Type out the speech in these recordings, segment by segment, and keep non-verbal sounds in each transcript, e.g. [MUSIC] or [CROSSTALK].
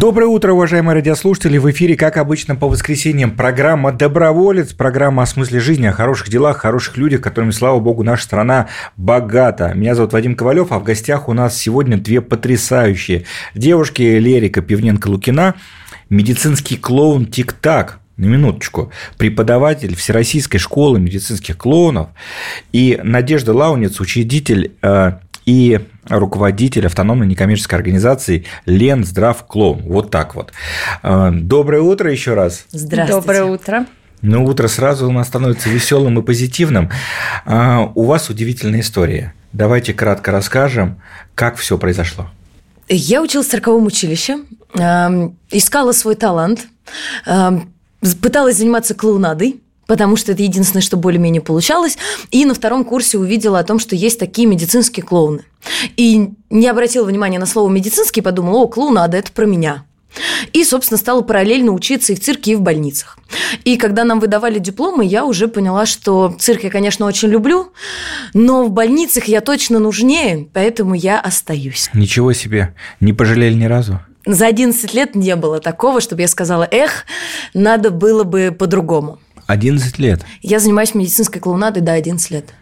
Доброе утро, уважаемые радиослушатели. В эфире, как обычно, по воскресеньям программа «Доброволец», программа о смысле жизни, о хороших делах, хороших людях, которыми, слава богу, наша страна богата. Меня зовут Вадим Ковалев, а в гостях у нас сегодня две потрясающие девушки. Лерика Пивненко-Лукина, медицинский клоун «Тик-так», на минуточку, преподаватель Всероссийской школы медицинских клоунов, и Надежда Лаунец, учредитель э, и руководитель автономной некоммерческой организации Лен Здрав Клоун. Вот так вот. Э, доброе утро еще раз. Здравствуйте. Доброе утро. Ну, утро сразу у нас становится веселым и позитивным. Э, у вас удивительная история. Давайте кратко расскажем, как все произошло. Я училась в цирковом училище, эм, искала свой талант, эм, пыталась заниматься клоунадой, потому что это единственное, что более-менее получалось. И на втором курсе увидела о том, что есть такие медицинские клоуны. И не обратила внимания на слово «медицинский», подумала, о, клоунада, это про меня. И, собственно, стала параллельно учиться и в цирке, и в больницах. И когда нам выдавали дипломы, я уже поняла, что цирк я, конечно, очень люблю, но в больницах я точно нужнее, поэтому я остаюсь. Ничего себе, не пожалели ни разу? За 11 лет не было такого, чтобы я сказала, эх, надо было бы по-другому. 11 лет? Я занимаюсь медицинской клоунадой, да, 11 лет.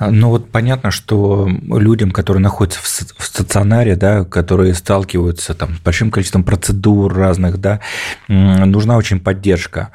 Ну вот понятно, что людям, которые находятся в стационаре, да, которые сталкиваются там, с большим количеством процедур разных, да, нужна очень поддержка.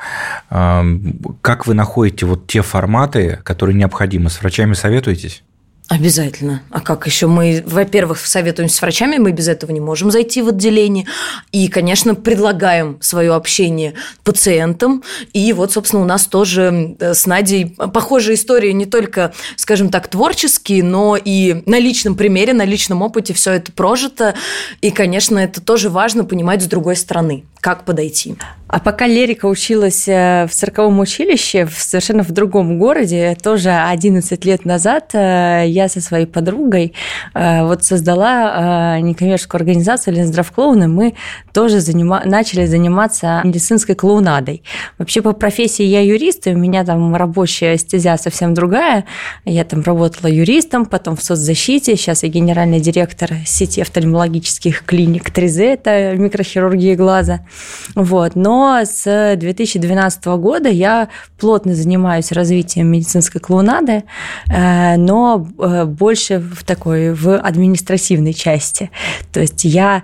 Как вы находите вот те форматы, которые необходимы? С врачами советуетесь? Обязательно. А как еще? Мы, во-первых, советуемся с врачами, мы без этого не можем зайти в отделение. И, конечно, предлагаем свое общение пациентам. И вот, собственно, у нас тоже э, с Надей похожая история не только, скажем так, творческие, но и на личном примере, на личном опыте все это прожито. И, конечно, это тоже важно понимать с другой стороны, как подойти. А пока Лерика училась э, в цирковом училище, в совершенно в другом городе, тоже 11 лет назад, э, я со своей подругой э, вот создала некоммерческую организацию Ленздравклоуны. Мы тоже занима... начали заниматься медицинской клоунадой. Вообще по профессии я юрист, и у меня там рабочая стезя совсем другая. Я там работала юристом, потом в соцзащите, сейчас я генеральный директор сети офтальмологических клиник 3Z, это микрохирургия глаза. Вот. Но с 2012 года я плотно занимаюсь развитием медицинской клоунады, э, но э, больше в такой, в административной части. То есть я,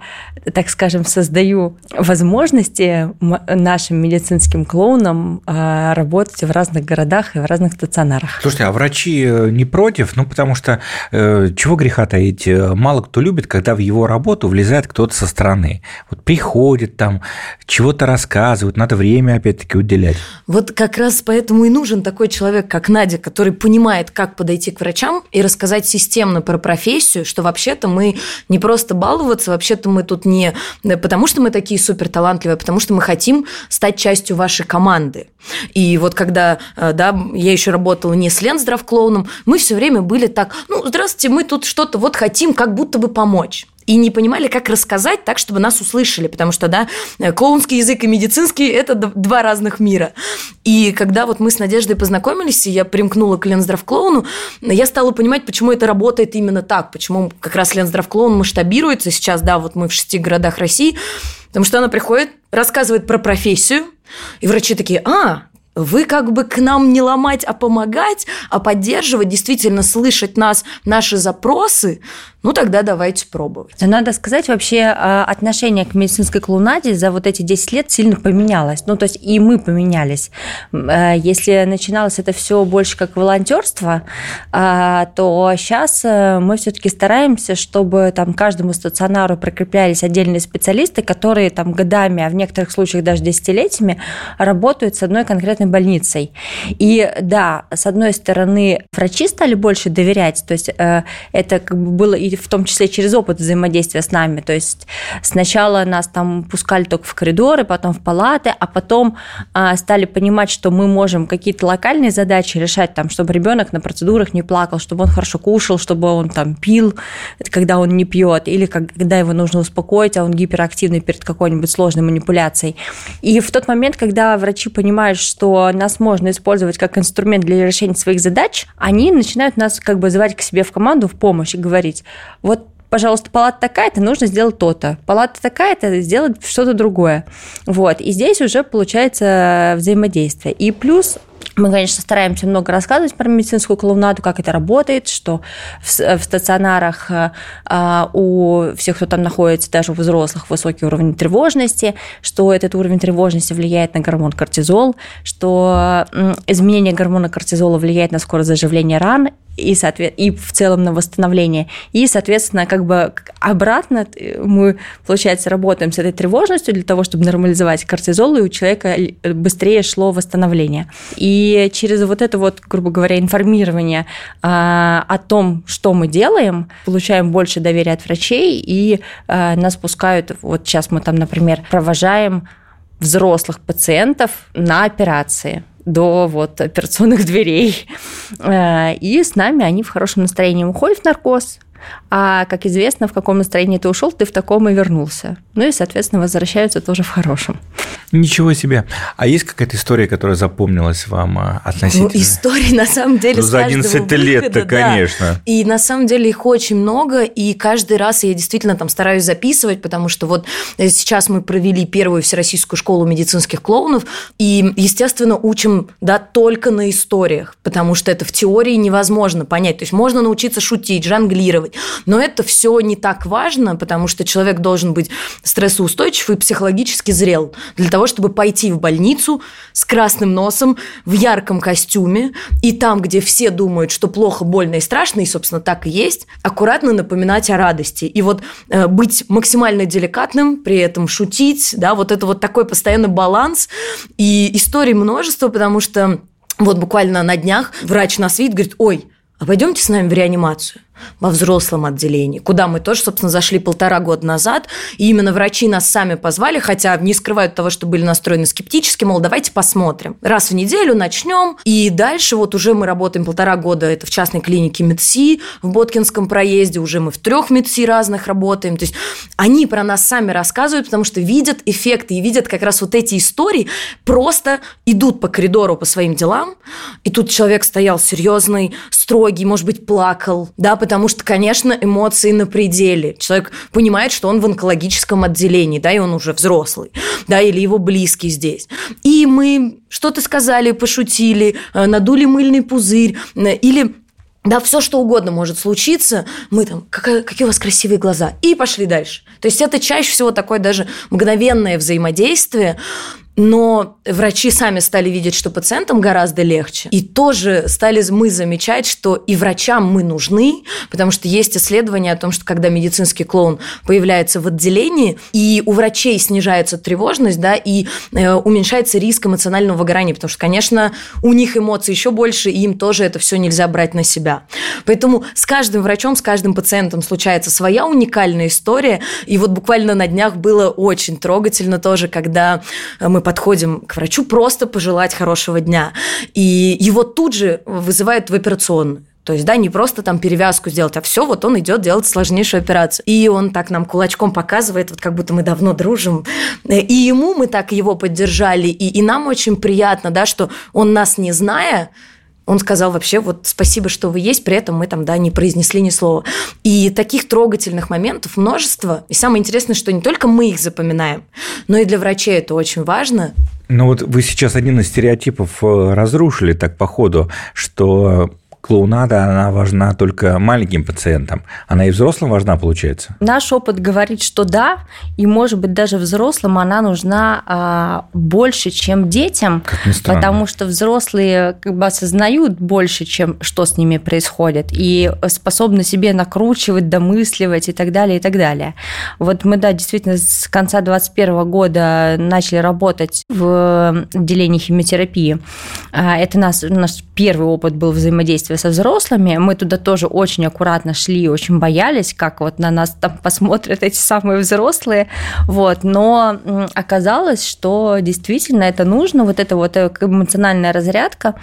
так скажем, создаю возможности нашим медицинским клоунам э, работать в разных городах и в разных стационарах. Слушайте, а врачи не против? Ну, потому что чего греха таить? Мало кто любит, когда в его работу влезает кто-то со стороны. Вот приходит там, чего-то рассказывают, надо время опять-таки уделять. Вот как раз поэтому и нужен такой человек, как Надя, который понимает, как подойти к врачам и рассказать системно про профессию, что вообще-то мы не просто баловаться, вообще-то мы тут не потому, что мы такие супер талантливые, а потому что мы хотим стать частью вашей команды. И вот когда э, да, я еще работала не с Лен здравклоуном, мы все время были так, ну, здравствуйте, мы тут что-то вот хотим как будто бы помочь и не понимали, как рассказать так, чтобы нас услышали, потому что, да, клоунский язык и медицинский – это два разных мира. И когда вот мы с Надеждой познакомились, и я примкнула к Ленздравклоуну, я стала понимать, почему это работает именно так, почему как раз Ленздравклоун масштабируется сейчас, да, вот мы в шести городах России, потому что она приходит, рассказывает про профессию, и врачи такие, а, вы как бы к нам не ломать, а помогать, а поддерживать, действительно слышать нас, наши запросы, ну тогда давайте пробовать. Надо сказать, вообще а, отношение к медицинской клоунаде за вот эти 10 лет сильно поменялось. Ну, то есть и мы поменялись. А, если начиналось это все больше как волонтерство, а, то сейчас э, мы все-таки стараемся, чтобы там каждому стационару прикреплялись отдельные специалисты, которые там годами, а в некоторых случаях даже десятилетиями работают с одной конкретной больницей. И да, с одной стороны, врачи стали больше доверять, то есть э, это как бы было и в том числе через опыт взаимодействия с нами. То есть сначала нас там пускали только в коридоры, потом в палаты, а потом а, стали понимать, что мы можем какие-то локальные задачи решать, там, чтобы ребенок на процедурах не плакал, чтобы он хорошо кушал, чтобы он там пил, когда он не пьет, или когда его нужно успокоить, а он гиперактивный перед какой-нибудь сложной манипуляцией. И в тот момент, когда врачи понимают, что нас можно использовать как инструмент для решения своих задач, они начинают нас как бы звать к себе в команду в помощь и говорить, вот пожалуйста, палата такая-то, нужно сделать то-то. Палата такая-то, сделать что-то другое. Вот. И здесь уже получается взаимодействие. И плюс мы, конечно, стараемся много рассказывать про медицинскую клоунаду, как это работает, что в, в стационарах а, у всех, кто там находится, даже у взрослых, высокий уровень тревожности, что этот уровень тревожности влияет на гормон кортизол, что изменение гормона кортизола влияет на скорость заживления ран и, соответ... и в целом на восстановление. И, соответственно, как бы обратно мы, получается, работаем с этой тревожностью для того, чтобы нормализовать кортизол, и у человека быстрее шло восстановление. И через вот это вот, грубо говоря, информирование а, о том, что мы делаем, получаем больше доверия от врачей, и а, нас пускают, вот сейчас мы там, например, провожаем взрослых пациентов на операции до вот операционных дверей. Э, и с нами они в хорошем настроении уходят в наркоз, а, как известно, в каком настроении ты ушел, ты в таком и вернулся. Ну и, соответственно, возвращаются тоже в хорошем. Ничего себе. А есть какая-то история, которая запомнилась вам а, относительно? Ну, истории, на самом деле, ну, за 11 лет-то, конечно. Да. И на самом деле их очень много, и каждый раз я действительно там стараюсь записывать, потому что вот сейчас мы провели первую всероссийскую школу медицинских клоунов, и, естественно, учим, да, только на историях, потому что это в теории невозможно понять. То есть можно научиться шутить, жонглировать, но это все не так важно, потому что человек должен быть стрессоустойчив и психологически зрел для того, чтобы пойти в больницу с красным носом, в ярком костюме, и там, где все думают, что плохо, больно и страшно, и, собственно, так и есть, аккуратно напоминать о радости. И вот э, быть максимально деликатным, при этом шутить, да, вот это вот такой постоянный баланс. И историй множество, потому что вот буквально на днях врач нас видит, говорит, ой, а пойдемте с нами в реанимацию во взрослом отделении, куда мы тоже, собственно, зашли полтора года назад. И именно врачи нас сами позвали, хотя не скрывают того, что были настроены скептически, мол, давайте посмотрим. Раз в неделю начнем, и дальше вот уже мы работаем полтора года, это в частной клинике МедСи в Боткинском проезде, уже мы в трех МедСи разных работаем. То есть они про нас сами рассказывают, потому что видят эффекты и видят как раз вот эти истории, просто идут по коридору по своим делам, и тут человек стоял серьезный, строгий, может быть, плакал, да, потому что, конечно, эмоции на пределе. Человек понимает, что он в онкологическом отделении, да, и он уже взрослый, да, или его близкий здесь. И мы что-то сказали, пошутили, э, надули мыльный пузырь, э, или да, все что угодно может случиться. Мы там, какая, какие у вас красивые глаза. И пошли дальше. То есть это чаще всего такое даже мгновенное взаимодействие, но врачи сами стали видеть, что пациентам гораздо легче. И тоже стали мы замечать, что и врачам мы нужны, потому что есть исследования о том, что когда медицинский клоун появляется в отделении, и у врачей снижается тревожность, да, и э, уменьшается риск эмоционального выгорания, потому что, конечно, у них эмоций еще больше, и им тоже это все нельзя брать на себя. Поэтому с каждым врачом, с каждым пациентом случается своя уникальная история. И вот буквально на днях было очень трогательно тоже, когда мы подходим к врачу просто пожелать хорошего дня. И его тут же вызывают в операционную. То есть, да, не просто там перевязку сделать, а все, вот он идет делать сложнейшую операцию. И он так нам кулачком показывает, вот как будто мы давно дружим. И ему мы так его поддержали, и, и нам очень приятно, да, что он нас не зная, он сказал вообще, вот спасибо, что вы есть, при этом мы там, да, не произнесли ни слова. И таких трогательных моментов множество. И самое интересное, что не только мы их запоминаем, но и для врачей это очень важно. Ну вот вы сейчас один из стереотипов э, разрушили так по ходу, что клоунада, она важна только маленьким пациентам. Она и взрослым важна, получается? Наш опыт говорит, что да, и, может быть, даже взрослым она нужна а, больше, чем детям, потому что взрослые как бы осознают больше, чем что с ними происходит, и способны себе накручивать, домысливать и так далее, и так далее. Вот мы, да, действительно, с конца 2021 года начали работать в отделении химиотерапии. А, это наш, наш первый опыт был взаимодействия беседы со взрослыми. Мы туда тоже очень аккуратно шли, очень боялись, как вот на нас там [LAUGHS] посмотрят эти самые взрослые. Вот. Но оказалось, что действительно это нужно, вот эта вот э, эмоциональная разрядка,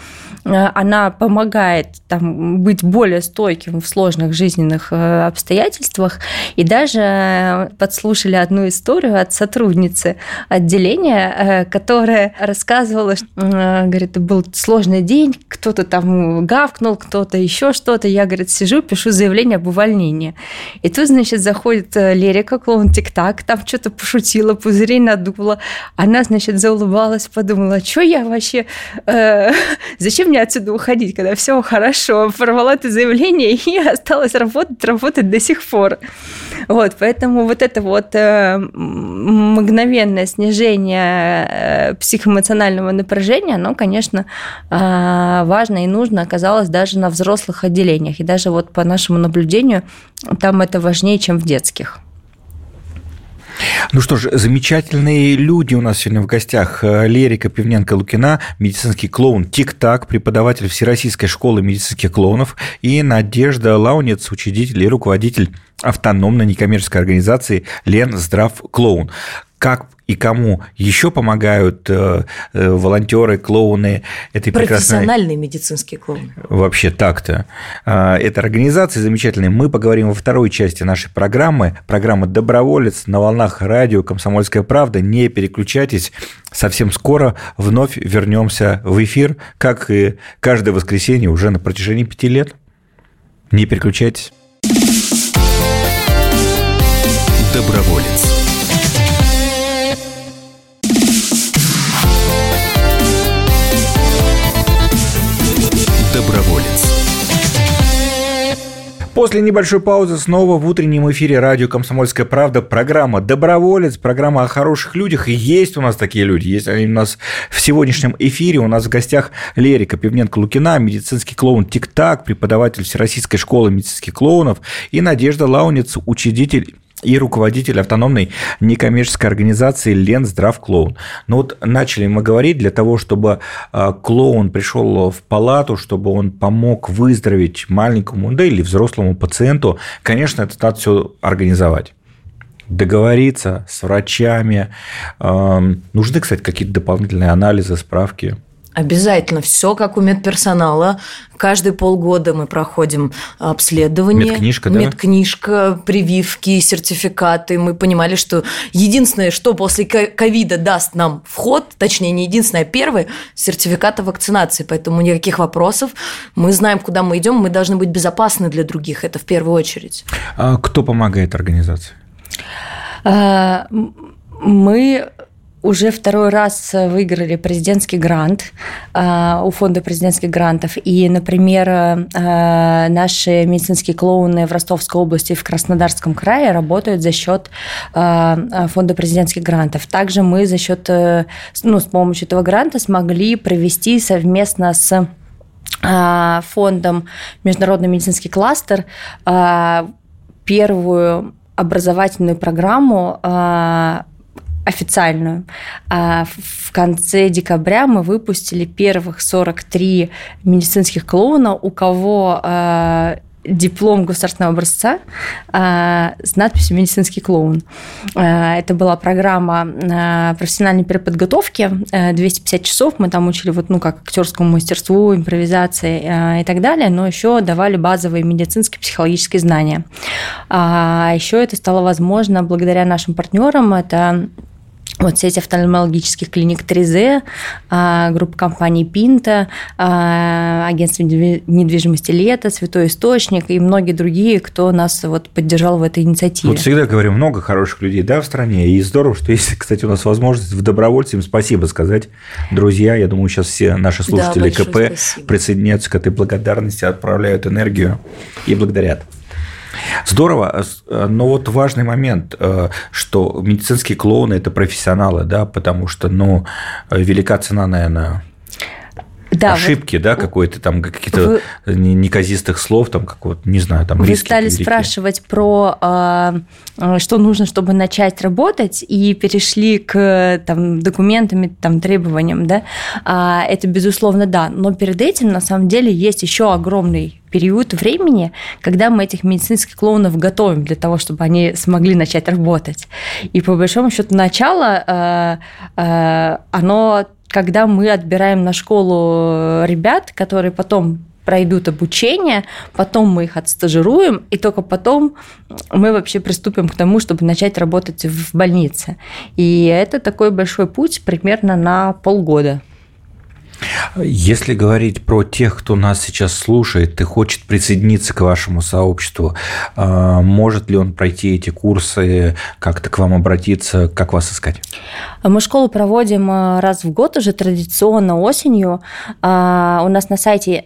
э, она помогает там, быть более стойким в сложных жизненных э, обстоятельствах. И даже подслушали одну историю от сотрудницы отделения, которая рассказывала, говорит, был сложный день, кто-то там гавкнул, кто-то еще что-то. Я, говорит, сижу, пишу заявление об увольнении. И тут, значит, заходит Лерика, клоун Тик-Так, там что-то пошутила, пузырей надула. Она, значит, заулыбалась, подумала, что я вообще... Э, [LAUGHS] зачем мне отсюда уходить, когда все хорошо? Порвала это заявление и [LAUGHS] осталась работать, работать до сих пор. Вот, поэтому вот это вот э, мгновенное снижение э, психоэмоционального напряжения, оно, конечно, э, важно и нужно оказалось даже на взрослых отделениях. И даже вот по нашему наблюдению там это важнее, чем в детских. Ну что ж, замечательные люди у нас сегодня в гостях. Лерика Пивненко-Лукина, медицинский клоун Тик-Так, преподаватель Всероссийской школы медицинских клоунов, и Надежда Лаунец, учредитель и руководитель автономной некоммерческой организации Лен Здрав Клоун. Как и кому еще помогают э, э, волонтеры, клоуны этой Профессиональные прекрасной... медицинские клоуны. Вообще так-то. Э, эта организация замечательная. Мы поговорим во второй части нашей программы. Программа «Доброволец» на волнах радио «Комсомольская правда». Не переключайтесь. Совсем скоро вновь вернемся в эфир, как и каждое воскресенье уже на протяжении пяти лет. Не переключайтесь. Доброволец. После небольшой паузы снова в утреннем эфире радио «Комсомольская правда» программа «Доброволец», программа о хороших людях. И есть у нас такие люди. Есть они у нас в сегодняшнем эфире. У нас в гостях Лерика Пивненко-Лукина, медицинский клоун «Тик-Так», преподаватель Всероссийской школы медицинских клоунов, и Надежда Лаунец, учредитель и руководитель автономной некоммерческой организации Лен Здрав Клоун. Ну вот начали мы говорить для того, чтобы а, клоун пришел в палату, чтобы он помог выздороветь маленькому, да или взрослому пациенту, конечно, это надо все организовать договориться с врачами. Нужны, кстати, какие-то дополнительные анализы, справки. Обязательно. Все как у медперсонала. Каждые полгода мы проходим обследование. Медкнижка, да? Медкнижка, прививки, сертификаты. Мы понимали, что единственное, что после ковида даст нам вход, точнее, не единственное, а первое, сертификат о вакцинации. Поэтому никаких вопросов. Мы знаем, куда мы идем. Мы должны быть безопасны для других. Это в первую очередь. А кто помогает организации? А, мы уже второй раз выиграли президентский грант э, у фонда президентских грантов. И, например, э, наши медицинские клоуны в Ростовской области и в Краснодарском крае работают за счет э, фонда президентских грантов. Также мы за счет, ну, с помощью этого гранта смогли провести совместно с фондом Международный медицинский кластер первую образовательную программу официальную. А в конце декабря мы выпустили первых 43 медицинских клоуна, у кого а, диплом государственного образца а, с надписью «Медицинский клоун». А, это была программа профессиональной переподготовки, 250 часов. Мы там учили вот, ну, как актерскому мастерству, импровизации и так далее, но еще давали базовые медицинские психологические знания. А еще это стало возможно благодаря нашим партнерам. Это вот сеть офтальмологических клиник 3Z, а, группа компаний Пинта, а, агентство недвижимости Лето, Святой Источник и многие другие, кто нас вот поддержал в этой инициативе. Вот всегда говорю, много хороших людей да, в стране, и здорово, что есть, кстати, у нас возможность в добровольце им спасибо сказать. Друзья, я думаю, сейчас все наши слушатели да, КП спасибо. присоединяются к этой благодарности, отправляют энергию и благодарят. Здорово, э, но вот важный момент, э, что медицинские клоуны – это профессионалы, да, потому что, ну, велика цена, наверное, да, ошибки, вот, да, какой-то там какие-то неказистых слов, там какого-то, не знаю, там Вы риски стали великие. спрашивать про что нужно, чтобы начать работать, и перешли к там, документам, там, требованиям, да, а, это безусловно да, но перед этим на самом деле есть еще огромный период времени, когда мы этих медицинских клоунов готовим для того, чтобы они смогли начать работать. И по большому счету начало, э, э, оно когда мы отбираем на школу ребят, которые потом пройдут обучение, потом мы их отстажируем, и только потом мы вообще приступим к тому, чтобы начать работать в больнице. И это такой большой путь примерно на полгода. Если говорить про тех, кто нас сейчас слушает и хочет присоединиться к вашему сообществу, а, может ли он пройти эти курсы, как-то к вам обратиться, как вас искать? Мы школу проводим а, раз в год уже традиционно осенью. А, у нас на сайте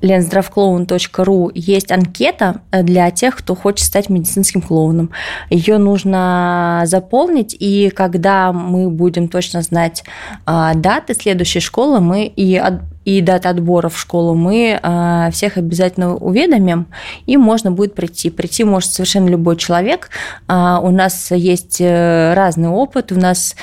lensdravclown.ru есть анкета э, для тех, кто хочет стать медицинским клоуном. Ее нужно заполнить, и когда мы будем точно знать а, даты следующей школы, мы и и даты отбора в школу, мы а, всех обязательно уведомим, и можно будет прийти. Прийти может совершенно любой человек. А, у нас есть э, разный опыт, у нас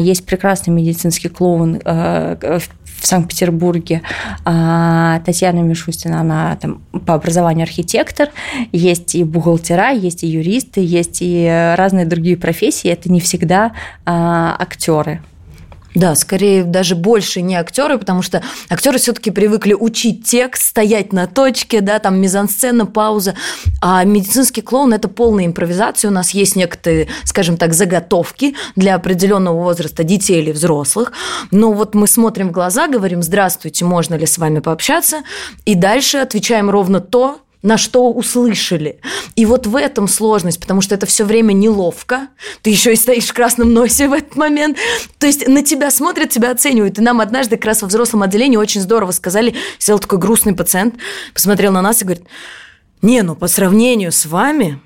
есть прекрасный медицинский клоун э, в Санкт-Петербурге. А Татьяна Мишустина, она там по образованию архитектор. Есть и бухгалтера, есть и юристы, есть и разные другие профессии. Это не всегда а, актеры. Да, скорее даже больше не актеры, потому что актеры все-таки привыкли учить текст, стоять на точке, да, там мизансцена, пауза. А медицинский клоун – это полная импровизация. У нас есть некоторые, скажем так, заготовки для определенного возраста детей или взрослых. Но вот мы смотрим в глаза, говорим «Здравствуйте, можно ли с вами пообщаться?» И дальше отвечаем ровно то, на что услышали. И вот в этом сложность, потому что это все время неловко. Ты еще и стоишь в красном носе в этот момент. То есть на тебя смотрят, тебя оценивают. И нам однажды как раз во взрослом отделении очень здорово сказали, сел такой грустный пациент, посмотрел на нас и говорит, не, ну по сравнению с вами,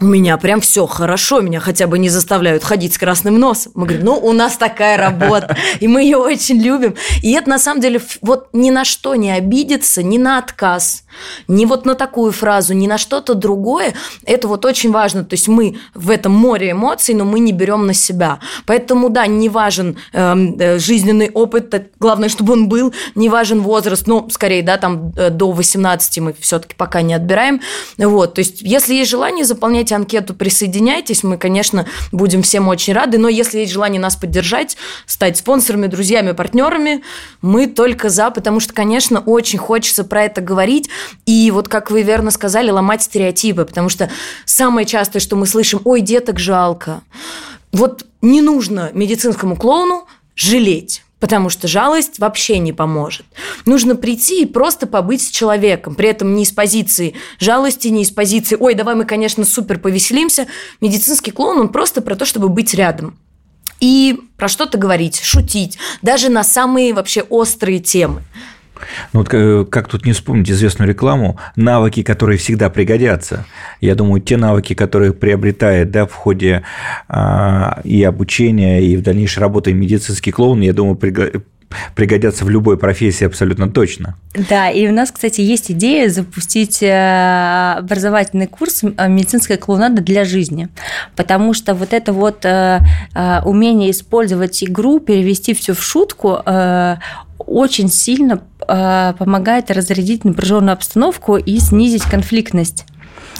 у меня прям все хорошо, меня хотя бы не заставляют ходить с красным носом. Мы говорим, ну, у нас такая работа, и мы ее очень любим. И это на самом деле вот ни на что не обидеться, ни на отказ, ни вот на такую фразу, ни на что-то другое. Это вот очень важно. То есть мы в этом море эмоций, но мы не берем на себя. Поэтому, да, не важен эм, э, жизненный опыт, главное, чтобы он был, не важен возраст, ну, скорее, да, там э, до 18 мы все-таки пока не отбираем. Вот, то есть если есть желание заполнять заполняйте анкету, присоединяйтесь. Мы, конечно, будем всем очень рады. Но если есть желание нас поддержать, стать спонсорами, друзьями, партнерами, мы только за, потому что, конечно, очень хочется про это говорить. И вот, как вы верно сказали, ломать стереотипы, потому что самое частое, что мы слышим, ой, деток жалко. Вот не нужно медицинскому клоуну жалеть потому что жалость вообще не поможет. Нужно прийти и просто побыть с человеком, при этом не из позиции жалости, не из позиции «Ой, давай мы, конечно, супер повеселимся». Медицинский клоун, он просто про то, чтобы быть рядом. И про что-то говорить, шутить, даже на самые вообще острые темы. Ну, вот э, как тут не вспомнить известную рекламу, навыки, которые всегда пригодятся. Я думаю, те навыки, которые приобретает да, в ходе а, и обучения, и в дальнейшей работы медицинский клоун, я думаю, пригодятся в любой профессии абсолютно точно. Да, и у нас, кстати, есть идея запустить э, образовательный курс э, медицинская клоунада для жизни, потому что вот это вот умение использовать игру, перевести все в шутку, очень сильно э, помогает разрядить напряженную обстановку и снизить конфликтность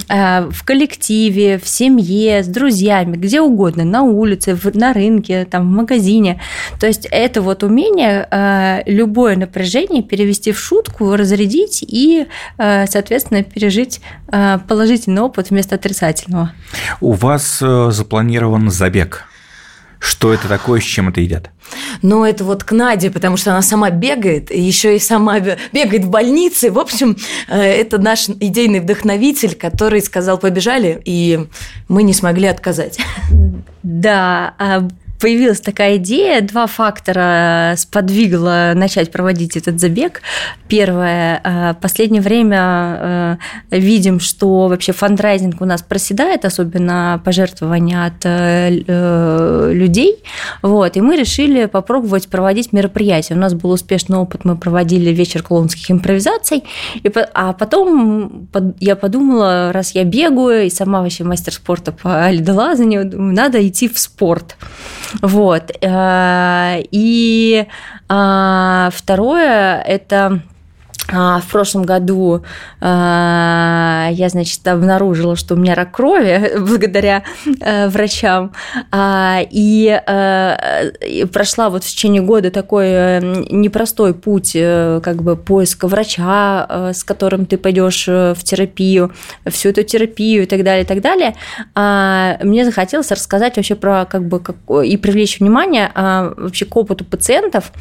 э, в коллективе, в семье, с друзьями, где угодно, на улице, на рынке, там, в магазине. То есть это вот умение э, любое напряжение перевести в шутку, разрядить и, соответственно, пережить положительный опыт вместо отрицательного. У вас запланирован забег. Что это такое, с чем это едят? Ну, это вот к Наде, потому что она сама бегает, еще и сама бегает в больнице. В общем, э, это наш идейный вдохновитель, который сказал «побежали», и мы не смогли отказать. Да, а появилась такая идея, два фактора сподвигло начать проводить этот забег. Первое, в последнее время видим, что вообще фандрайзинг у нас проседает, особенно пожертвования от людей. Вот, и мы решили попробовать проводить мероприятия. У нас был успешный опыт, мы проводили вечер клоунских импровизаций, и, а потом я подумала, раз я бегаю и сама вообще мастер спорта по ледолазанию, надо идти в спорт. Вот. Э, и а, второе – это в прошлом году а, я, значит, обнаружила, что у меня рак крови [LAUGHS] благодаря э, врачам. А, и прошла вот в течение года такой э, непростой путь э, как бы поиска врача, с которым ты пойдешь в терапию, всю эту терапию и так далее, и так далее. Мне захотелось рассказать вообще про как бы и привлечь внимание вообще к опыту пациентов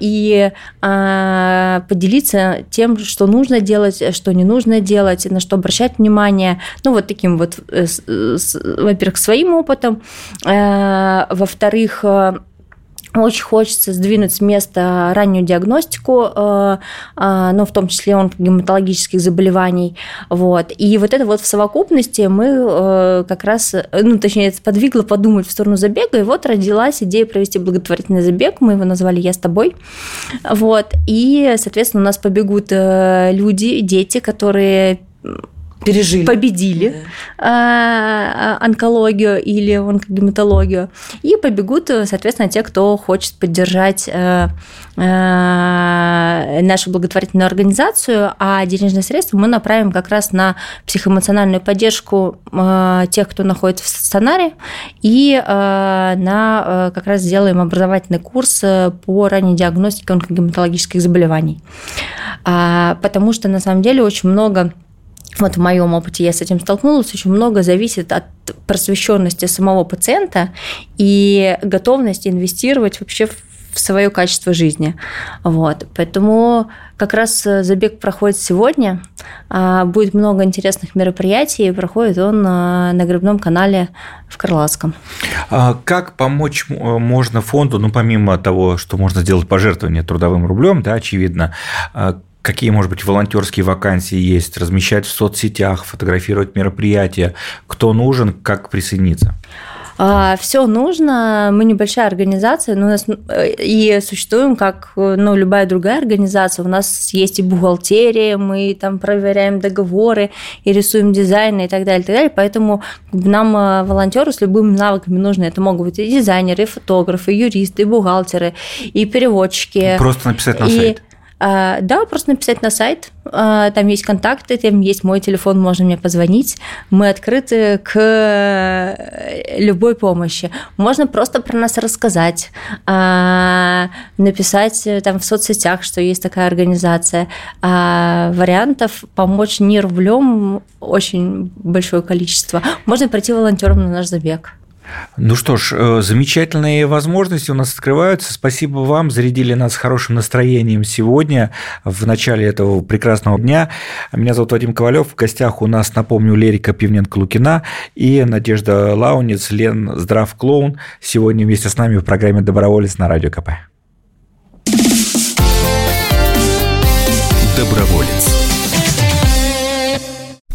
и поделиться поделиться тем, что нужно делать, что не нужно делать, на что обращать внимание. Ну, вот таким вот, э, во-первых, своим опытом. Э, во-вторых, э, очень хочется сдвинуть с места раннюю диагностику, э, э, ну, в том числе онкогематологических заболеваний. Вот. И вот это вот в совокупности мы э, как раз, ну, точнее, это подвигло подумать в сторону забега, и вот родилась идея провести благотворительный забег, мы его назвали «Я с тобой». Вот. И, соответственно, у нас побегут люди, дети, которые пережили. победили да. онкологию или онкогематологию, и побегут, соответственно, те, кто хочет поддержать э, э, нашу благотворительную организацию, а денежные средства мы направим как раз на психоэмоциональную поддержку э, тех, кто находится в стационаре, и на как раз сделаем образовательный курс по ранней диагностике онкогематологических заболеваний. А, потому что на самом деле очень много вот в моем опыте я с этим столкнулась, очень много зависит от просвещенности самого пациента и готовности инвестировать вообще в свое качество жизни. Вот. Поэтому как раз забег проходит сегодня. А, будет много интересных мероприятий. Проходит он на грибном канале в Карлатском. А как помочь можно фонду, ну, помимо того, что можно сделать пожертвование трудовым рублем, да, очевидно, а какие, может быть, волонтерские вакансии есть, размещать в соцсетях, фотографировать мероприятия, кто нужен, как присоединиться? А, Все нужно. Мы небольшая организация, но у нас э, и существуем как ну, любая другая организация. У нас есть и бухгалтерия, мы там проверяем договоры и рисуем дизайны и так далее, и так далее. Поэтому нам э, волонтеры с любыми навыками нужны. Это могут быть и дизайнеры, и фотографы, и юристы, и бухгалтеры, и переводчики. Просто написать на и... сайт. А, да, просто написать на сайт, а, там есть контакты, там есть мой телефон, можно мне позвонить. Мы открыты к э, любой помощи. Можно просто про нас рассказать, а, написать э, там в соцсетях, что есть такая организация. Вариантов помочь не рублем очень большое количество. Можно пройти волонтером на наш забег. Ну что ж, э, замечательные возможности у нас открываются. Спасибо вам, зарядили нас хорошим настроением сегодня, в начале этого прекрасного дня. Меня зовут Вадим Ковалев. В гостях у нас, напомню, Лерика Пивненко-Лукина и Надежда Лаунец, Лен Здрав Клоун. Сегодня вместе с нами в программе «Доброволец» на Радио КП. Доброволец.